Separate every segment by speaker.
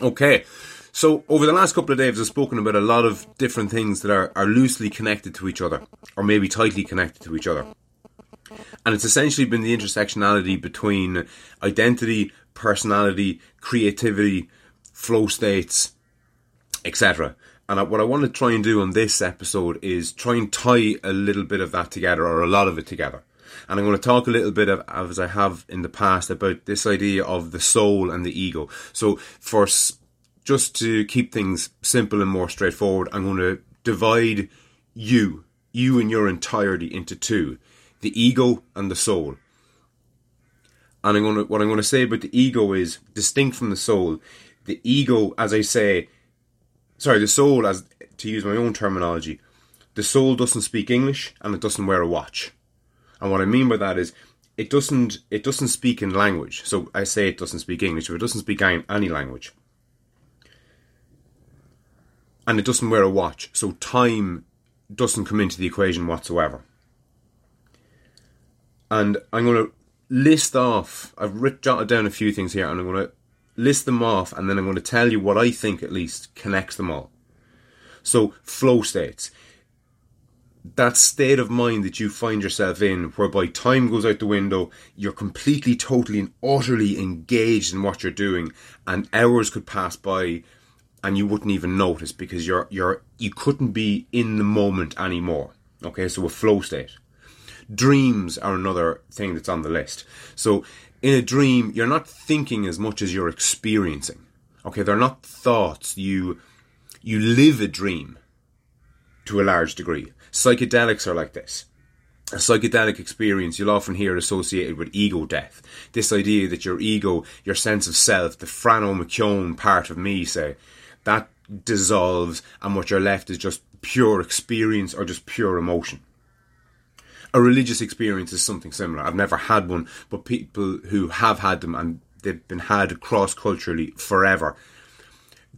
Speaker 1: Okay, so over the last couple of days, I've spoken about a lot of different things that are, are loosely connected to each other, or maybe tightly connected to each other. And it's essentially been the intersectionality between identity, personality, creativity, flow states, etc. And what I want to try and do on this episode is try and tie a little bit of that together, or a lot of it together. And I'm going to talk a little bit of, as I have in the past, about this idea of the soul and the ego. So, for just to keep things simple and more straightforward, I'm going to divide you, you in your entirety, into two: the ego and the soul. And I'm going to, what I'm going to say about the ego is distinct from the soul. The ego, as I say, sorry, the soul, as to use my own terminology, the soul doesn't speak English and it doesn't wear a watch. And what I mean by that is it doesn't it doesn't speak in language. So I say it doesn't speak English, but it doesn't speak any language. And it doesn't wear a watch, so time doesn't come into the equation whatsoever. And I'm going to list off, I've written, jotted down a few things here, and I'm going to list them off, and then I'm going to tell you what I think at least connects them all. So, flow states that state of mind that you find yourself in, whereby time goes out the window, you're completely, totally, and utterly engaged in what you're doing, and hours could pass by, and you wouldn't even notice because you're you're you couldn't be in the moment anymore. Okay, so a flow state. Dreams are another thing that's on the list. So in a dream, you're not thinking as much as you're experiencing. Okay, they're not thoughts. You you live a dream to a large degree. Psychedelics are like this. A psychedelic experience you'll often hear associated with ego death. This idea that your ego, your sense of self, the Frano McKeown part of me, say, that dissolves and what you're left is just pure experience or just pure emotion. A religious experience is something similar. I've never had one, but people who have had them and they've been had cross culturally forever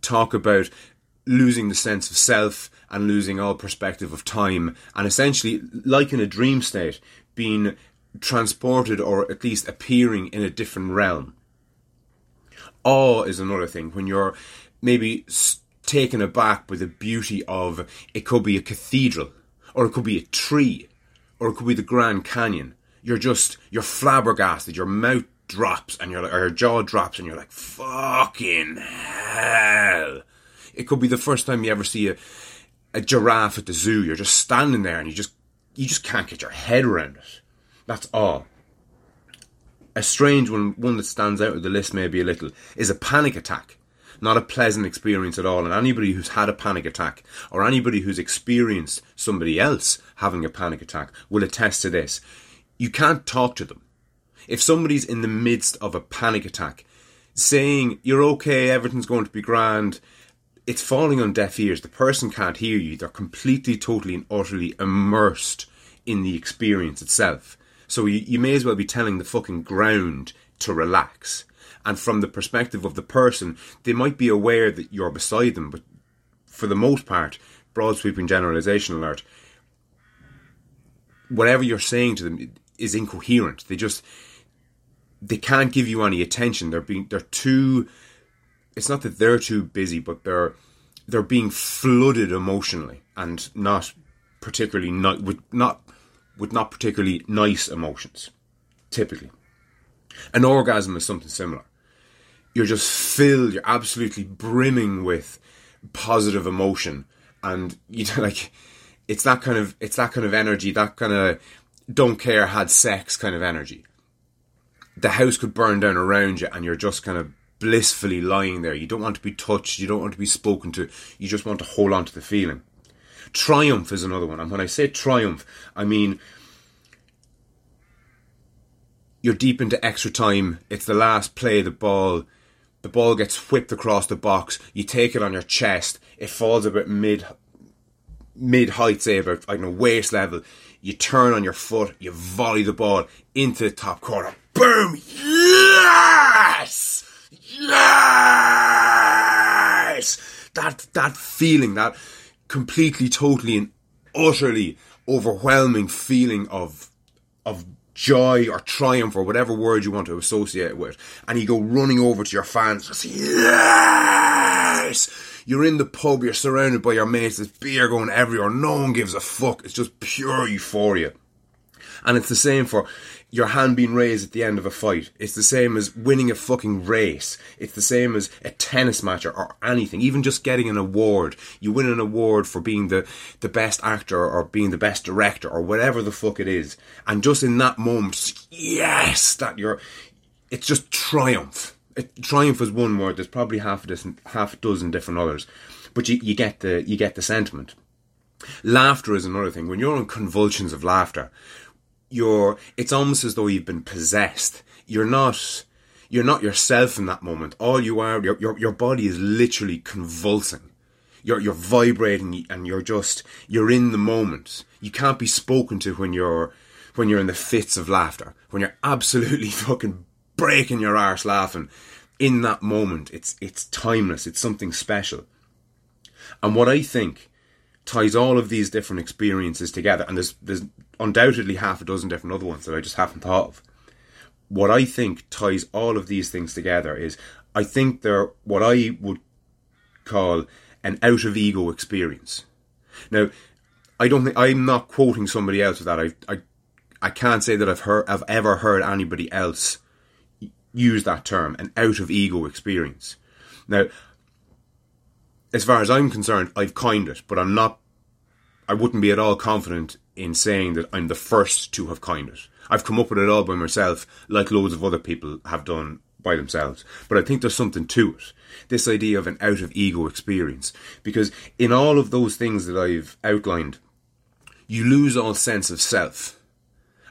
Speaker 1: talk about losing the sense of self and losing all perspective of time, and essentially, like in a dream state, being transported or at least appearing in a different realm. Awe is another thing when you're maybe taken aback by the beauty of it could be a cathedral, or it could be a tree, or it could be the Grand Canyon. You're just you're flabbergasted. Your mouth drops, and you're like, or your jaw drops, and you're like, "Fucking hell!" It could be the first time you ever see a a giraffe at the zoo. You're just standing there and you just you just can't get your head around it. That's all. A strange one, one that stands out of the list maybe a little, is a panic attack. Not a pleasant experience at all. And anybody who's had a panic attack, or anybody who's experienced somebody else having a panic attack, will attest to this. You can't talk to them. If somebody's in the midst of a panic attack, saying, You're okay, everything's going to be grand, it's falling on deaf ears. The person can't hear you. They're completely, totally, and utterly immersed in the experience itself. So you, you may as well be telling the fucking ground to relax. And from the perspective of the person, they might be aware that you're beside them, but for the most part, broad sweeping generalization alert, whatever you're saying to them is incoherent. They just they can't give you any attention. They're being they're too it's not that they're too busy, but they're they're being flooded emotionally and not particularly not with not with not particularly nice emotions. Typically, an orgasm is something similar. You're just filled. You're absolutely brimming with positive emotion, and you know, like it's that kind of it's that kind of energy. That kind of don't care had sex kind of energy. The house could burn down around you, and you're just kind of blissfully lying there. You don't want to be touched, you don't want to be spoken to, you just want to hold on to the feeling. Triumph is another one. And when I say triumph, I mean you're deep into extra time, it's the last play, the ball, the ball gets whipped across the box, you take it on your chest, it falls about mid mid height, say about I don't know, waist level, you turn on your foot, you volley the ball into the top corner. Boom! Yes! Yes, that that feeling, that completely, totally, and utterly overwhelming feeling of of joy or triumph or whatever word you want to associate it with, and you go running over to your fans, just yes! You're in the pub, you're surrounded by your mates, there's beer going everywhere, no one gives a fuck. It's just pure euphoria. And it's the same for your hand being raised at the end of a fight. It's the same as winning a fucking race. It's the same as a tennis match or, or, anything. Even just getting an award. You win an award for being the, the best actor or being the best director or whatever the fuck it is. And just in that moment, yes, that you're, it's just triumph. It, triumph is one word. There's probably half a dozen, half a dozen different others. But you, you get the, you get the sentiment. Laughter is another thing. When you're in convulsions of laughter, you're it's almost as though you've been possessed. You're not you're not yourself in that moment. All you are your your, your body is literally convulsing. You're you're vibrating and you're just you're in the moment. You can't be spoken to when you're when you're in the fits of laughter. When you're absolutely fucking breaking your arse laughing. In that moment, it's it's timeless. It's something special. And what I think ties all of these different experiences together, and there's there's undoubtedly half a dozen different other ones that I just haven't thought of. What I think ties all of these things together is I think they're what I would call an out of ego experience. Now, I don't think I'm not quoting somebody else with that. I I I can't say that I've heard I've ever heard anybody else use that term, an out of ego experience. Now, as far as I'm concerned, I've coined it, but I'm not. I wouldn't be at all confident in saying that I'm the first to have coined it. I've come up with it all by myself, like loads of other people have done by themselves. But I think there's something to it. This idea of an out of ego experience. Because in all of those things that I've outlined, you lose all sense of self.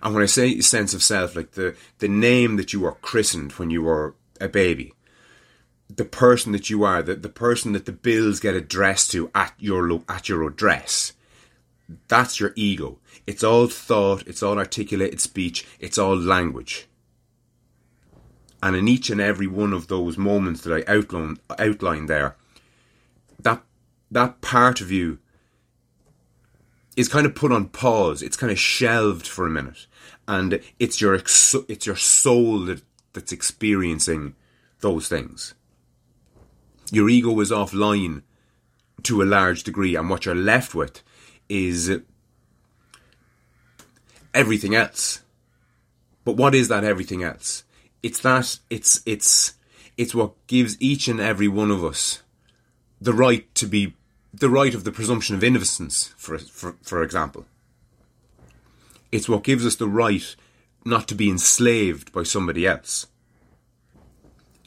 Speaker 1: And when I say sense of self, like the, the name that you were christened when you were a baby, the person that you are, the, the person that the bills get addressed to at your at your address, that's your ego. It's all thought, it's all articulated speech, it's all language. And in each and every one of those moments that I outline, outline there, that that part of you is kind of put on pause. It's kind of shelved for a minute, and it's your it's your soul that, that's experiencing those things. Your ego is offline to a large degree, and what you're left with is everything else. But what is that everything else? It's that it's it's it's what gives each and every one of us the right to be the right of the presumption of innocence, for for for example. It's what gives us the right not to be enslaved by somebody else.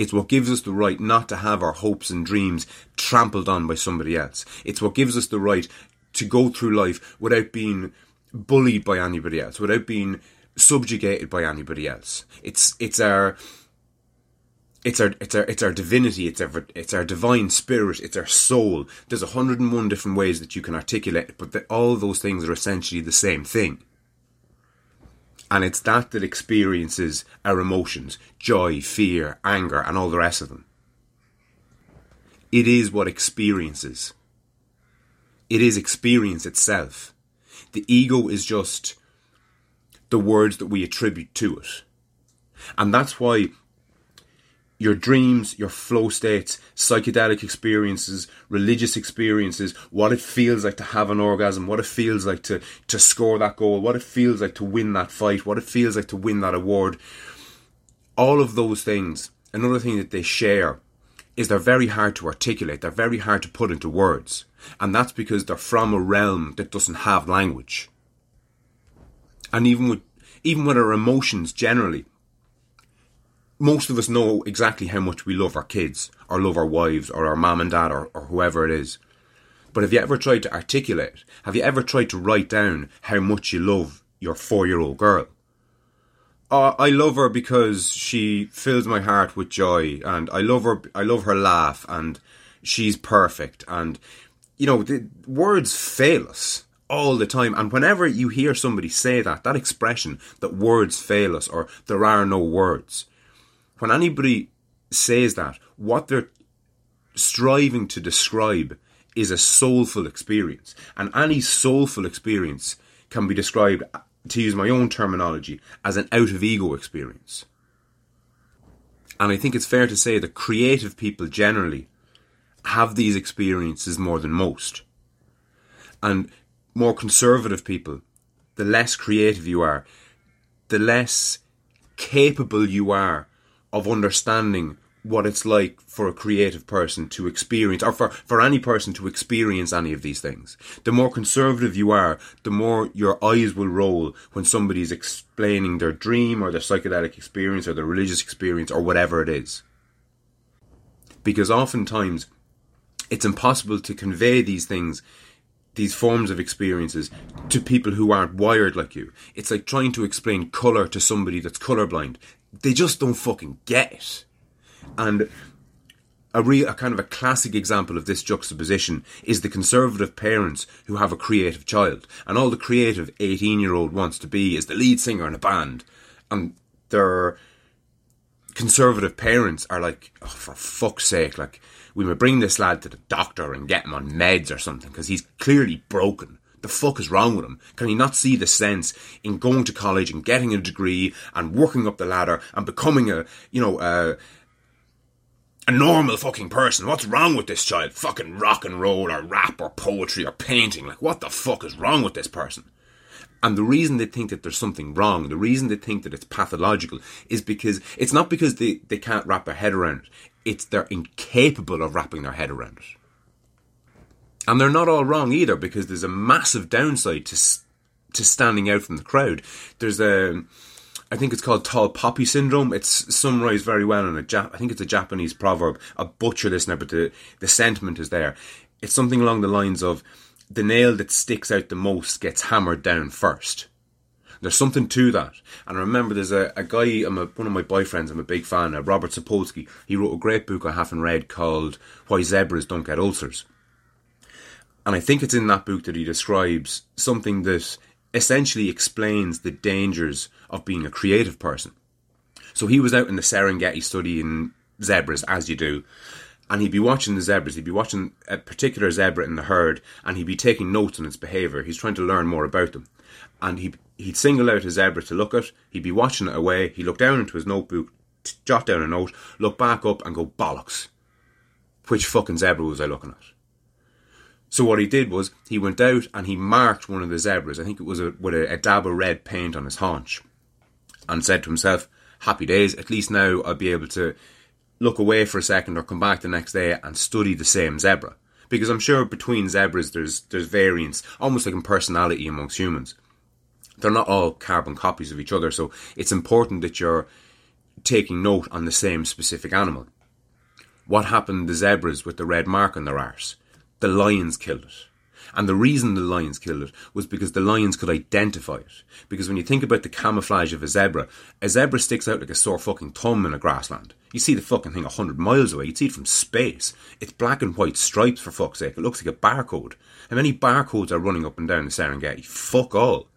Speaker 1: It's what gives us the right not to have our hopes and dreams trampled on by somebody else. It's what gives us the right to go through life without being bullied by anybody else, without being subjugated by anybody else. It's it's our it's our it's our it's our divinity. It's our it's our divine spirit. It's our soul. There's a hundred and one different ways that you can articulate it, but the, all those things are essentially the same thing. And it's that that experiences our emotions, joy, fear, anger, and all the rest of them. It is what experiences it is experience itself. The ego is just the words that we attribute to it. And that's why your dreams, your flow states, psychedelic experiences, religious experiences, what it feels like to have an orgasm, what it feels like to, to score that goal, what it feels like to win that fight, what it feels like to win that award. All of those things, another thing that they share is they're very hard to articulate, they're very hard to put into words. And that's because they're from a realm that doesn't have language. And even with even with our emotions generally, most of us know exactly how much we love our kids, or love our wives, or our mom and dad, or, or whoever it is. But have you ever tried to articulate? Have you ever tried to write down how much you love your four year old girl? Oh, I love her because she fills my heart with joy, and I love her. I love her laugh, and she's perfect. And you know, the words fail us all the time. And whenever you hear somebody say that, that expression that words fail us or there are no words, when anybody says that, what they're striving to describe is a soulful experience. And any soulful experience can be described, to use my own terminology, as an out of ego experience. And I think it's fair to say that creative people generally have these experiences more than most. And more conservative people, the less creative you are, the less capable you are of understanding what it's like for a creative person to experience, or for, for any person to experience any of these things. The more conservative you are, the more your eyes will roll when somebody's explaining their dream or their psychedelic experience or their religious experience or whatever it is. Because oftentimes it's impossible to convey these things, these forms of experiences, to people who aren't wired like you. It's like trying to explain colour to somebody that's colourblind. They just don't fucking get it and a real, a kind of a classic example of this juxtaposition is the conservative parents who have a creative child, and all the creative eighteen-year-old wants to be is the lead singer in a band, and their conservative parents are like, oh, for fuck's sake, like we may bring this lad to the doctor and get him on meds or something because he's clearly broken. The fuck is wrong with him? Can he not see the sense in going to college and getting a degree and working up the ladder and becoming a, you know, uh, a normal fucking person. What's wrong with this child? Fucking rock and roll or rap or poetry or painting. Like, what the fuck is wrong with this person? And the reason they think that there's something wrong, the reason they think that it's pathological, is because it's not because they, they can't wrap their head around it. It's they're incapable of wrapping their head around it. And they're not all wrong either because there's a massive downside to to standing out from the crowd. There's a I think it's called tall poppy syndrome. It's summarized very well in a Jap- I think it's a Japanese proverb. I'll butcher this now, but the, the sentiment is there. It's something along the lines of the nail that sticks out the most gets hammered down first. There's something to that. And I remember there's a, a guy, I'm a, one of my boyfriends, I'm a big fan, of, Robert Sapolsky. He wrote a great book I haven't read called Why Zebras Don't Get Ulcers. And I think it's in that book that he describes something that essentially explains the dangers of being a creative person. So he was out in the Serengeti studying zebras, as you do, and he'd be watching the zebras. He'd be watching a particular zebra in the herd, and he'd be taking notes on its behaviour. He's trying to learn more about them, and he he'd single out a zebra to look at. He'd be watching it away. He'd look down into his notebook, jot down a note, look back up, and go bollocks. Which fucking zebra was I looking at? So what he did was he went out and he marked one of the zebras. I think it was a, with a, a dab of red paint on his haunch, and said to himself, "Happy days! At least now I'll be able to look away for a second or come back the next day and study the same zebra." Because I'm sure between zebras there's there's variance, almost like in personality amongst humans. They're not all carbon copies of each other, so it's important that you're taking note on the same specific animal. What happened to the zebras with the red mark on their arse? the lions killed it. And the reason the lions killed it was because the lions could identify it. Because when you think about the camouflage of a zebra, a zebra sticks out like a sore fucking thumb in a grassland. You see the fucking thing a hundred miles away. You'd see it from space. It's black and white stripes for fuck's sake. It looks like a barcode. How many barcodes are running up and down the Serengeti? Fuck all.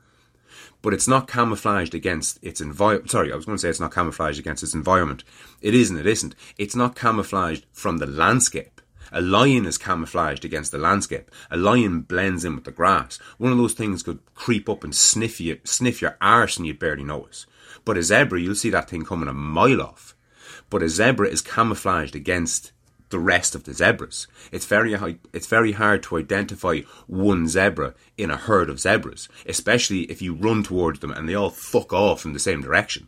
Speaker 1: But it's not camouflaged against its environment. Sorry, I was going to say it's not camouflaged against its environment. It isn't. It isn't. It's not camouflaged from the landscape a lion is camouflaged against the landscape. A lion blends in with the grass. One of those things could creep up and sniff you, sniff your arse and you'd barely notice. But a zebra, you'll see that thing coming a mile off. But a zebra is camouflaged against the rest of the zebras. It's very it's very hard to identify one zebra in a herd of zebras, especially if you run towards them and they all fuck off in the same direction.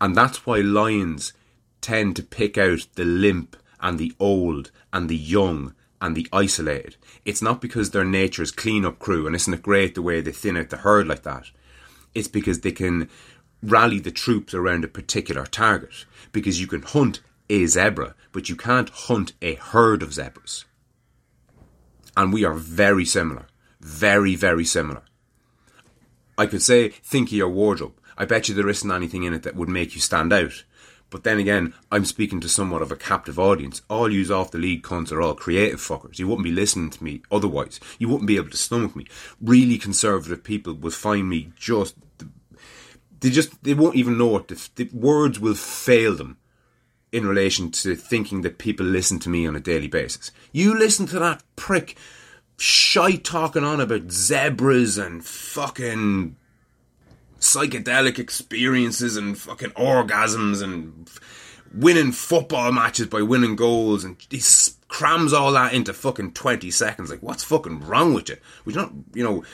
Speaker 1: And that's why lions tend to pick out the limp and the old and the young and the isolated. It's not because they're nature's clean-up crew, and isn't it great the way they thin out the herd like that? It's because they can rally the troops around a particular target. Because you can hunt a zebra, but you can't hunt a herd of zebras. And we are very similar. Very, very similar. I could say, think of your wardrobe. I bet you there isn't anything in it that would make you stand out. But then again, I'm speaking to somewhat of a captive audience. All yous off the league cunts are all creative fuckers. You wouldn't be listening to me otherwise. You wouldn't be able to stomach me. Really conservative people would find me just. They just they won't even know what the, the words will fail them in relation to thinking that people listen to me on a daily basis. You listen to that prick shy talking on about zebras and fucking psychedelic experiences and fucking orgasms and winning football matches by winning goals, and he crams all that into fucking twenty seconds. Like, what's fucking wrong with you? You not, you know,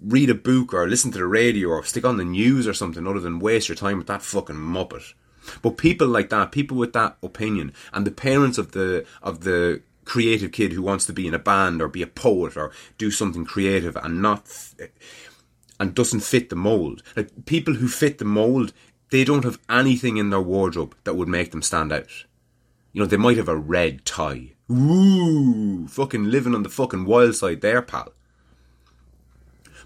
Speaker 1: read a book or listen to the radio or stick on the news or something other than waste your time with that fucking muppet? But people like that, people with that opinion, and the parents of the of the creative kid who wants to be in a band or be a poet or do something creative and not and doesn't fit the mold. Like people who fit the mold, they don't have anything in their wardrobe that would make them stand out. You know, they might have a red tie. Ooh, fucking living on the fucking wild side there, pal.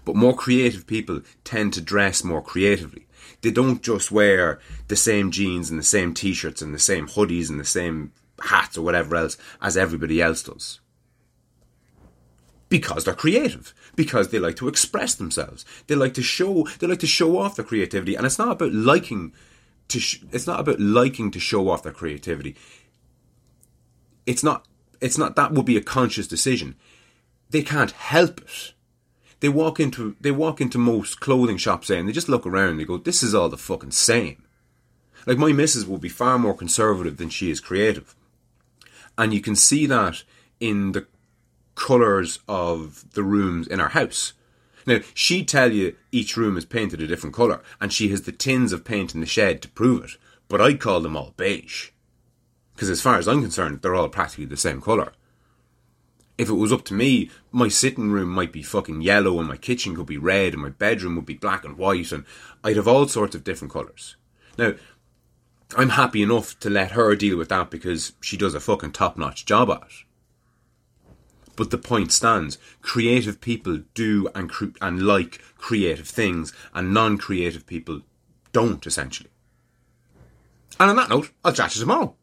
Speaker 1: But more creative people tend to dress more creatively. They don't just wear the same jeans and the same t-shirts and the same hoodies and the same hats or whatever else as everybody else does. Because they're creative, because they like to express themselves. They like to show, they like to show off their creativity, and it's not about liking to. Sh- it's not about liking to show off their creativity. It's not. It's not. That would be a conscious decision. They can't help it. They walk into they walk into most clothing shops and they just look around. and They go, "This is all the fucking same." Like my missus will be far more conservative than she is creative and you can see that in the colours of the rooms in our house. Now, she'd tell you each room is painted a different colour, and she has the tins of paint in the shed to prove it, but I'd call them all beige. Because as far as I'm concerned, they're all practically the same colour. If it was up to me, my sitting room might be fucking yellow, and my kitchen could be red, and my bedroom would be black and white, and I'd have all sorts of different colours. Now, I'm happy enough to let her deal with that because she does a fucking top notch job at it. But the point stands: creative people do and cre- and like creative things, and non-creative people don't. Essentially. And on that note, I'll chat to you tomorrow.